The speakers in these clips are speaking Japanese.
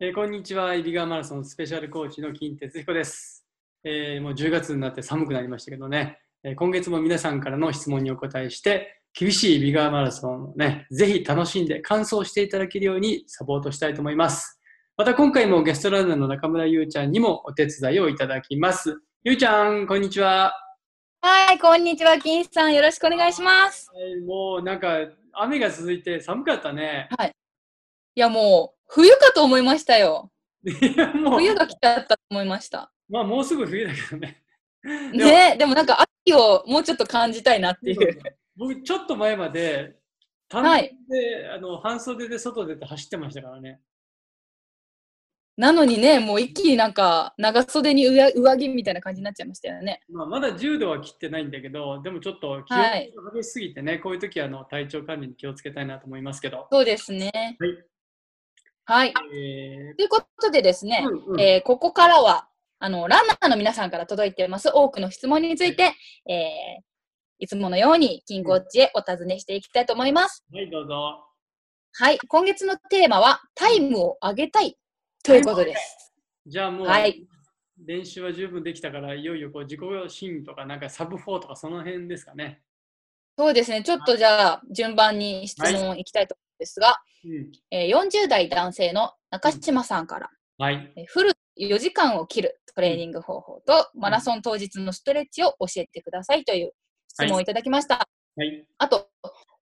えーこんにちは、イビガーマラソンスペシャルコーチの金哲彦です、えーもう10月になって寒くなりましたけどね、えー今月も皆さんからの質問にお答えして、厳しいイビガーマラソンをね、ぜひ楽しんで完走していただけるようにサポートしたいと思います。また今回もゲストランナーの中村ゆうちゃんにもお手伝いをいただきます。ゆうちゃん、こんにちは。はい、こんにちは、金さん。よろしくお願いします。はいもうなんか雨が続いて寒かったね。いや、もう、冬かと思いましたよ。いやもう冬が来ちゃったと思いました。まあもうすぐ冬だけどね。でもねでもなんか秋をもうちょっと感じたいなっていう。僕ちょっと前まで単はい独で、あの半袖で外出て走ってましたからね。なのにね、もう一気になんか長袖に上上着みたいな感じになっちゃいましたよね。まあ、まだ10度は切ってないんだけど、でもちょっと気温がはい激しすぎてね、こういう時はあの体調管理に気をつけたいなと思いますけど。そうですね。はい。はい。えということでですねー、うんうんえーここからは、あの、ランナーの皆さんから届いています多くの質問について、えーいつものように金コーチへお尋ねしていきたいと思います。はい、どうぞ。はい、今月のテーマは、タイムを上げたいということです。じゃあもう、はい練習は十分できたから、いよいよこう自己新とか、なんかサブ4とかその辺ですかね。そうですね、ちょっとじゃあ、順番に質問いきたいとですが、うん。えー40代男性の中島さんから、はい。えーフル4時間を切るトレーニング方法と、マラソン当日のストレッチを教えてくださいという質問をいただきました。はい。あと、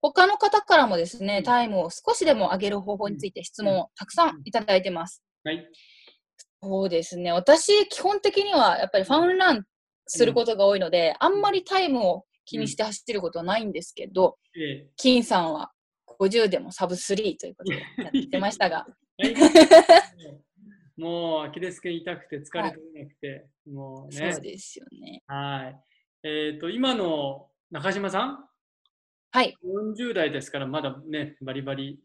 他の方からもですね、タイムを少しでも上げる方法について質問をたくさんいただいてます。はい。そうですね。私、基本的にはやっぱりファンランすることが多いので、あんまりタイムを気にして走ってることはないんですけど、え金さんは？50でもサブ3ということでやってましたが、ーはいもうアキレス腱痛くて疲れ取れなくて、もうね。そうですよね。はい。えっ、と、今の中島さん、はい。40代ですから、まだね、バリバリ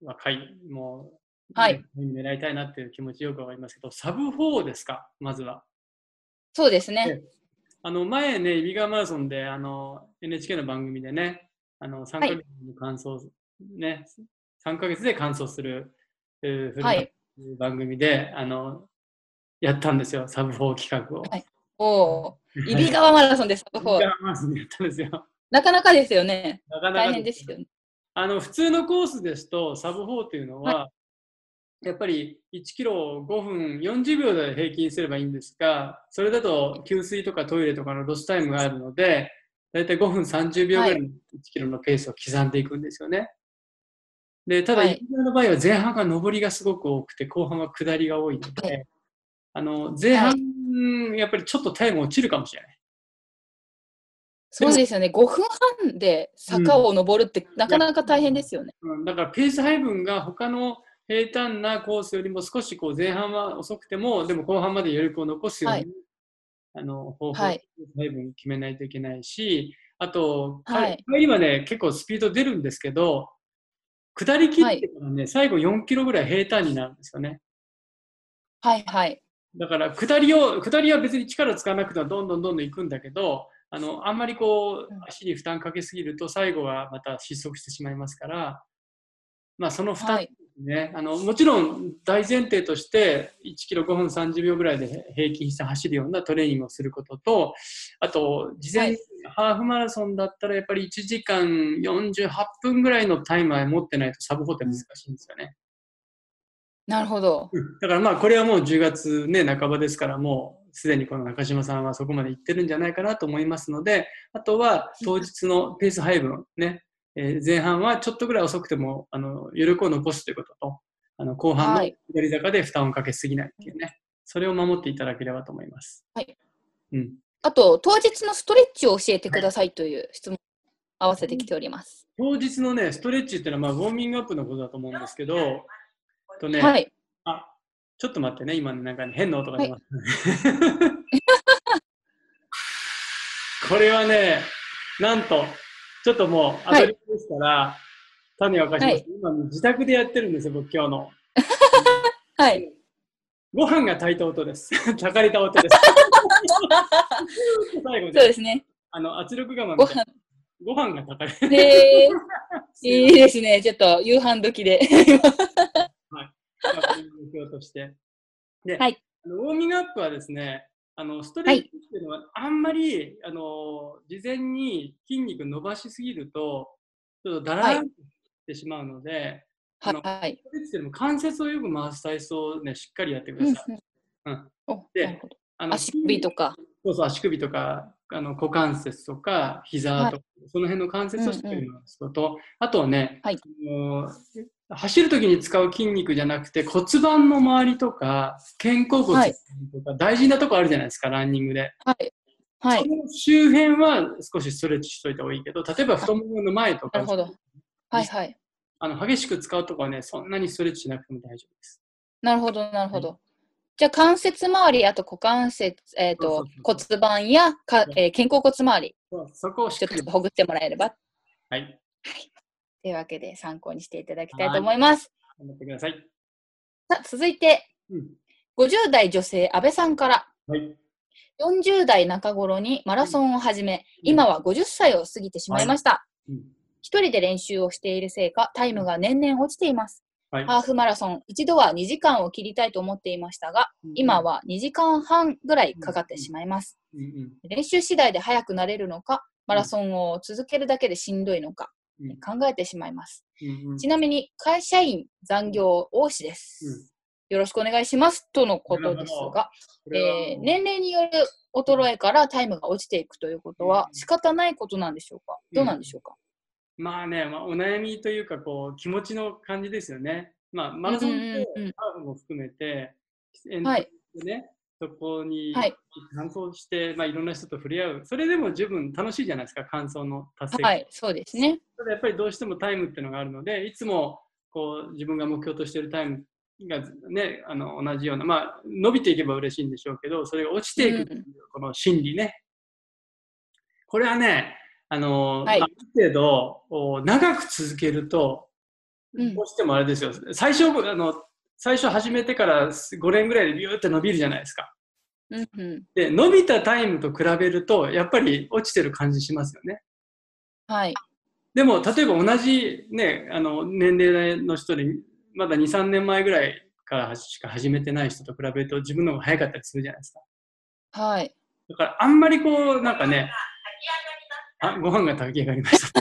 若い、もう、はいね狙いたいなっていう気持ちよくわかりますけど、サブ4ですか、まずは。そうですね。あの、前ね、イビガーマラソンで、あの、NHK の番組でね、あの、3ヶ月に完走、ね、3ヶ月で完走する、えーはい。番組で、あの、やったんですよ、サブ4企画を。はいおー、揖斐川マラソンでサブイビガー4。マラソンでやったんですよ。なかなかですよね。なかなか大変ですよね。あの普通のコースですと、サブ4っていうのは、やっぱり1キロ5分40秒で平均すればいいんですが、それだと給水とかトイレとかのロスタイムがあるので、だいたい5分30秒ぐらいの1キロのペースを刻んでいくんですよね。で、ただ、はいイビガの場合は前半が上りがすごく多くて、後半は下りが多いので、はあの前半、やっぱりちょっとタイム落ちるかもしれない。そうですよね。5分半で坂を登るってなかなか大変ですよね。うん、だからペース配分が他の平坦なコースよりも少しこう前半は遅くても、でも後半まで余力を残すように、はいあの方法、配分決めないといけないし、あと、はい帰り結構スピード出るんですけど、下り切ってからね、最後4キロぐらい平坦になるんですよね。はいはい。だから下りを、下りは別に力使わなくてもどんどんどんどん行くんだけど、あの、あんまりこううん、足に負担かけすぎると最後はまた失速してしまいますから、まあその負担はい。ね、あのもちろん大前提として1キロ5分30秒ぐらいで平均して走るようなトレーニングをすることとあと事前にハーフマラソンだったらやっぱり1時間48分ぐらいのタイマー持ってないとサブ4って難しいんですよね。なるほど。だからまあこれはもう10月ね半ばですからもうすでにこの中島さんはそこまで行ってるんじゃないかなと思いますのであとは当日のペース配分ね、えー前半はちょっとぐらい遅くてもあの余力を残すということとあの後半のはい下り坂で負担をかけすぎないっていうね、それを守っていただければと思います。はい。うん。あと、当日のストレッチを教えてくださいという質問を合わせてきております。当日のね、ストレッチっていうのはまあウォーミングアップのことだと思うんですけど、とね、はい。あ、ちょっと待ってね、今ね、なんかね、変な音が出ます、これはね、なんと、ちょっともう、アドリブですから、種を明かします。はい今、自宅でやってるんですよ、僕今日の。はい。ご飯が炊いた音です。炊かれた音です。最後で、そうですね。あの圧力釜ご飯。なご飯が炊かれへえ。いいですね。ちょっと夕飯時で。まあこれを今日として。で、はいウォーミングアップはですね、あのストレッチっていうのは、あんまりあの事前に筋肉伸ばしすぎると、ちょっとだらーんとしてしまうので、あのはい。ストレッチっていうのも関節をよく回す体操をね、しっかりやってくうんださい。うんうん。おであの足首とか。そうそう、足首とか、あの股関節とか、膝とか、その辺の関節をしっかり回すこと、あとはね、はい。あの走るときに使う筋肉じゃなくて骨盤の周りとか肩甲骨はいとか大事なとこあるじゃないですか、ランニングで。はい。はい。その周辺は少しストレッチしといた方がいいけど、例えば太ももの前とかなるほど。はいはい。あの激しく使うとこはね、そんなにストレッチしなくても大丈夫です。なるほど、なるほど。じゃあ関節周り、あと股関節、えっ、と骨盤やか、えー肩甲骨周り、そこをしちょっかりっとほぐってもらえればとはい、いうわけで参考にしていただきたいと思います。頑張ってください。さあ続いて、うん。50代女性、安倍さんから、はい、40代中頃にマラソンを始め、うん。今は50歳を過ぎてしまいました。うん。一人で練習をしているせいか、タイムが年々落ちています。はい。ハーフマラソン、一度は2時間を切りたいと思っていましたが、今、は2時間半ぐらいかかってしまいます。練習次第で速くなれるのか、マラソンを続けるだけでしんどいのか、うん考えてしまいます。うんうん。ちなみに、会社員残業多しです。よろしくお願いします。とのことですが、えー年齢による衰えからタイムが落ちていくということはうん。仕方ないことなんでしょうか？どうなんでしょうか、まあね、まあ、お悩みというかこう気持ちの感じですよね。まあ、マラソンってうんうんうん。ハーフも含めて、はい。ね、そこにはい完走して、まあ、いろんな人と触れ合う、それでも十分楽しいじゃないですか、完走の達成感。はい、そうですね。ただやっぱりどうしてもタイムっていうのがあるので、いつもこう自分が目標としているタイムが、ね、あの同じような、まあ、伸びていけば嬉しいんでしょうけど、それが落ちていくっていうこの心理ね。これはね、あのはいまあある程度お長く続けると、うんどうしてもあれですよ、最初あの最初始めてから5年ぐらいでビューって伸びるじゃないですか。うんうん、で、伸びたタイムと比べると、やっぱり落ちてる感じしますよね。はい。でも、例えば同じ、ね、あの年齢の人で、まだ2、3年前ぐらいからしか始めてない人と比べると、自分の方が早かったりするじゃないですか。はい。だから、あんまりこう、なんかね、あご飯が炊き上がりました。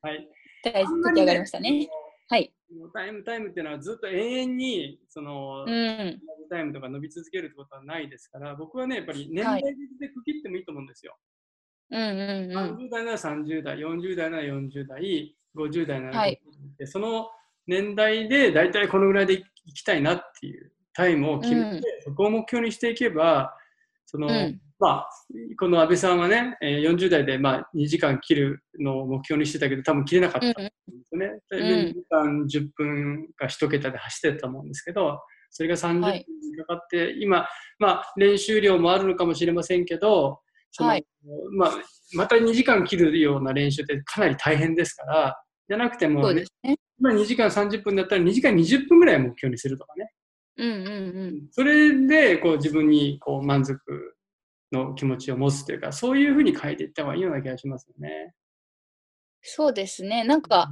はい。大事出来上がりましたね。はい。タイムタイムっていうのはずっと永遠にその、うん。タイムとか伸び続けるってことはないですから、僕はね、やっぱり年代で区切ってもいいと思うんですよ。うんうんうん。30代なら30代、40代なら40代、50代なら50代はいでその年代で大体このぐらいで行きたいなっていうタイムを決めて、うんそこを目標にしていけば、そのうんまあ、この安倍さんはね、えー40代でまあ2時間切るのを目標にしてたけど、多分切れなかったんですよね。でうん2時間10分か1桁で走ってたと思うんですけど、それが30分はいかかって、今、まあ、練習量もあるのかもしれませんけど、そのはいまあ、また2時間切るような練習ってかなり大変ですから、じゃなくても、ねね。今2時間30分だったら2時間20分ぐらいを目標にするとかね。うんうんうん。それでこう自分にこう満足の気持ちを持つというか、そういうふうに変えていった方がいいような気がしますよね。そうですね。なんか、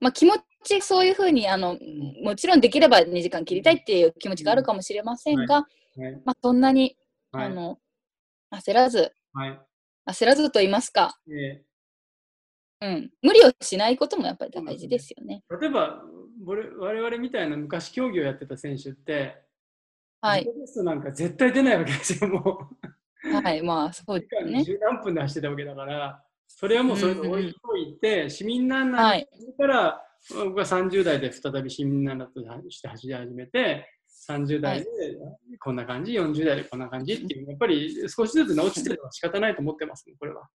まあ、気持ち、そういうふうに、あの、もちろんできれば2時間切りたいっていう気持ちがあるかもしれませんが、はい。まあ、そんなに、はい。あの、焦らず、はい。焦らずと言いますか、えうん、無理をしないこともやっぱり大事ですよね。ー例えば、我我々みたいな昔競技をやってた選手って、はいベストなんか絶対出ないわけですよ、もう。はい、まあ、そうですね。十何分で走ってたわけだから、それはもうそれで置いといて、市民ランナーはいにから、僕は30代で再び市民ランナーとして走り始めて、30代でこんな感じ、40代でこんな感じっていう、やっぱり少しずつね落ちてるのは仕方ないと思ってますね、これは。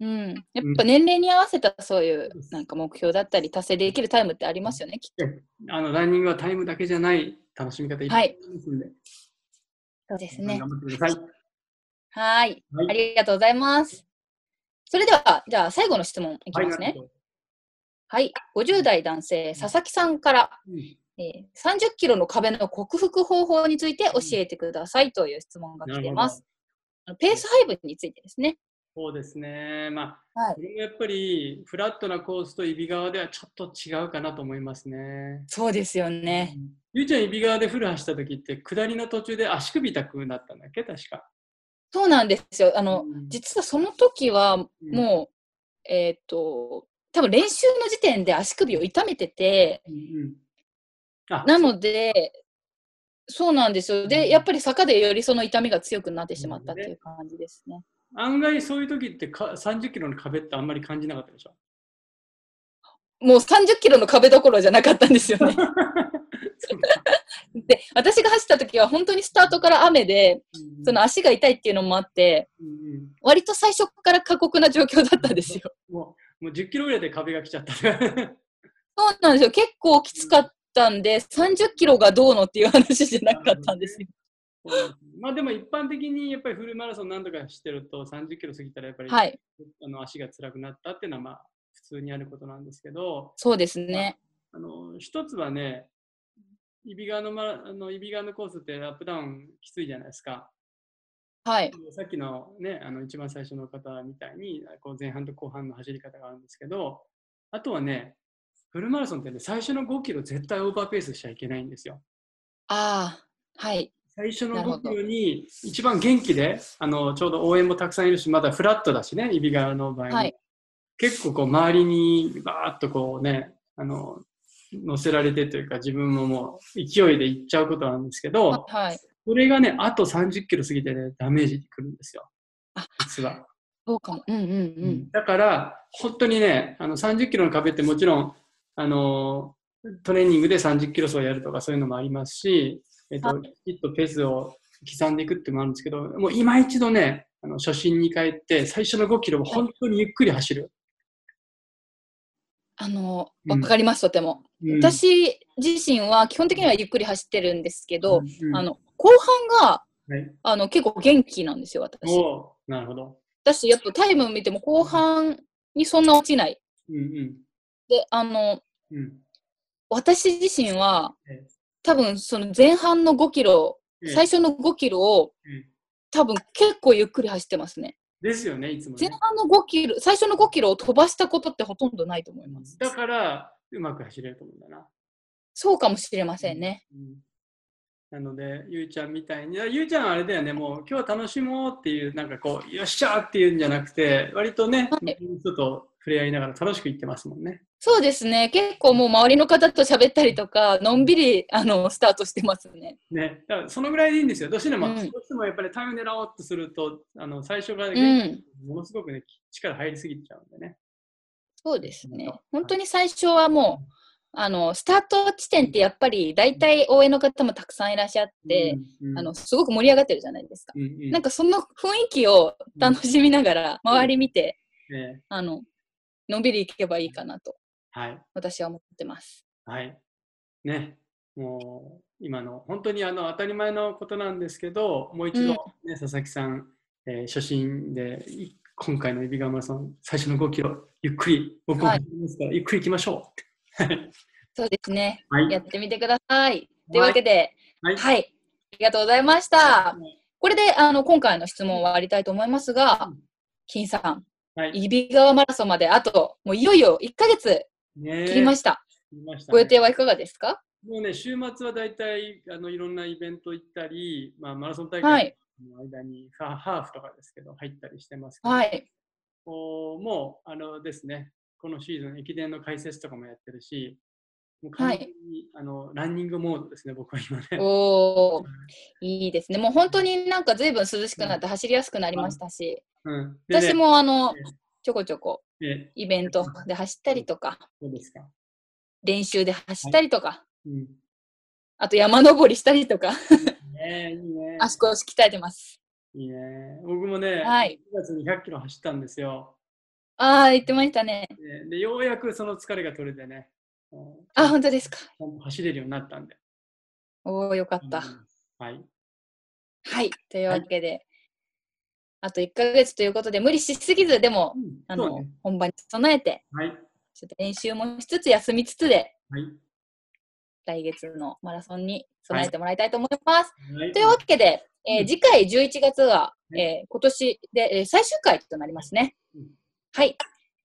うん。やっぱ年齢に合わせたそういうなんか目標だったり達成できるタイムってありますよね、きっと。あのランニングはタイムだけじゃない楽しみ方いっぱいありますんで、そうですね。頑張ってください。はい。はいありがとうございます。それでは、じゃあ最後の質問いきますね。はいはい。50代男性、佐々木さんから、うんえー30キロの壁の克服方法について教えてくださいという質問が来ています。ペース配分についてですね。そうですね。まあ、はいそれもやっぱりフラットなコースと揖斐川ではちょっと違うかなと思いますね。そうですよね。うんゆうちゃん、揖斐川でフル走った時って、下りの途中で足首痛くなったんだっけ？確か。そうなんですよ。あの、うん実はその時はうんもう、えっ、と、多分練習の時点で足首を痛めてて、うんうんあなので、そうなんですよ。うんで、やっぱり坂でよりその痛みが強くなってしまったっていう感じですね。案外そういう時ってか30キロの壁ってあんまり感じなかったでしょ？もう30キロの壁どころじゃなかったんですよね。で、私が走った時は本当にスタートから雨で、うんその足が痛いっていうのもあって、うんうん割と最初から過酷な状況だったんですよ。もうもう10キロぐらいで壁が来ちゃった。そうなんですよ。結構きつかったんで、30キロがどうのっていう話じゃなかったんですよ。まあでも一般的にやっぱりフルマラソン何度か走ってると30キロ過ぎたらやっぱり、はい。あの足が辛くなったっていうのはまあ普通にあることなんですけど、そうですね。あの一つはね、揖斐川の,、ま、あの揖斐川のコースってアップダウンきついじゃないですか。はい。さっきのね、あの一番最初の方みたいにこう前半と後半の走り方があるんですけど、あとはね、フルマラソンってね、最初の5キロ絶対オーバーペースしちゃいけないんですよ。ああ、はい。最初の5なるほどキロに一番元気で、あのちょうど応援もたくさんいるし、まだフラットだしね、揖斐川の場合も、はい結構こう周りにバーッとこうね、あの乗せられてというか、自分ももう勢いで行っちゃうことなんですけど、はい。それがね、あと30キロ過ぎてね、ダメージに来るんですよ。あ実は。そうかも。うんうんうん。だから、本当にね、あの30キロの壁ってもちろん、あのトレーニングで30キロ走やるとかそういうのもありますし、えっと、はきちっとペースを刻んでいくっていうのもあるんですけど、もう今一度ね、あの初心に帰って、最初の5キロを本当にゆっくり走る。あの、うんわかります、とても。うん、私自身は基本的にはゆっくり走ってるんですけど、あの、後半が、はい、あの、結構元気なんですよ、私。なるほど。私、やっぱタイム見ても後半にそんな落ちない。うんうんで、あの、うん私自身はええ、多分その前半の5キロ、ええ最初の5キロをええ多分結構ゆっくり走ってますね。ですよね、いつも、ね前。半の5キロ、最初の5キロを飛ばしたことってほとんどないと思います。だから、うまく走れると思うんだな。そうかもしれませんね。うんなので、ゆうちゃんみたいに、ゆうちゃんはあれだよね、もう今日は楽しもうっていう、なんかこう、よっしゃーっていうんじゃなくて、割とね、はい人と触れ合いながら楽しく行ってますもんね。そうですね。結構もう周りの方と喋ったりとか、のんびりあのスタートしてますね。ね、だからそのぐらいでいいんですよ。どうしても、うんどうしてもやっぱりタイム狙おうとすると、あの最初から、うん。ものすごくね、力入りすぎちゃうんでね。そうですねうん。本当に最初はもう、あの、スタート地点ってやっぱり大体応援の方もたくさんいらっしゃって、うんうんあの、すごく盛り上がってるじゃないですか。うんうんなんかその雰囲気を楽しみながら、周り見て、ねあの、のんびり行けばいいかなと、はい。私は思ってます。はい。ね、もう今の本当にあの当たり前のことなんですけど、もう一度、ね佐々木さん、えー初心でい今回のイビガマラソン、最初の5キロ、ゆっくり、僕もはいゆっくり行きましょう。は いそうですね。はいやってみてください。というわけで、はいはい。ありがとうございました。これで、あの、今回の質問を終わりたいと思いますがうん、金さん、はい。揖斐川マラソンまであと、もういよいよ1ヶ月ね切りました。切りましたねご予定はいかがですか？もうね、週末は大体あのいろんなイベント行ったり、まあ、マラソン大会はい。の間にハーハーフとかですけど、入ったりしてますけど、はい。こうもうあのですね、このシーズン、駅伝の解説とかもやってるし、もうはい完全に、あのランニングモードですね、僕は今ね。おー、いいですね。もう本当になんか随分涼しくなって走りやすくなりましたし、うん、私もあのええ、ちょこちょこえイベントで走ったりとか、そうですか。練習で走ったりとか、うん、あと山登りしたりとか、ねいいね。足腰鍛えてます。いいね。僕もね、はい9月に100キロ走ったんですよ。ああ、言ってましたね。ででようやくその疲れが取れてね、うんあ、本当ですか。走れるようになったんで。おー、よかった。うんはい。はい。というわけで、あと1ヶ月ということで、無理しすぎず、でも、うんあの、ね本番に備えて、はい。ちょっと練習もしつつ、休みつつで、はい。来月のマラソンに備えてもらいたいと思います。はいというわけで、えーうん次回11月はえー今年で、えー最終回となりますね。うんはい。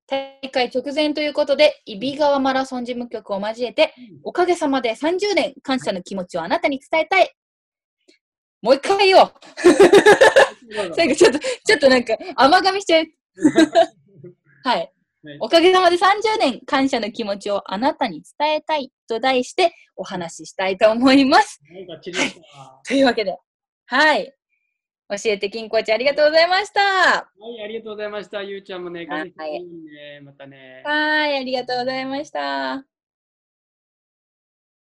大会直前ということで、揖斐川マラソン事務局を交えて、おかげさまで30年感謝の気持ちをあなたに伝えたい。もう一回言おう。最後ちょっと、ちょっとなんか甘噛みしちゃう。はい。はいおかげさまで30年感謝の気持ちをあなたに伝えたいと題してお話ししたいと思います。はい。というわけで、はい。教えて金コーチありがとうございました。はい、ありがとうございました。ゆうちゃんもね、はい。またね。はい、ありがとうございました。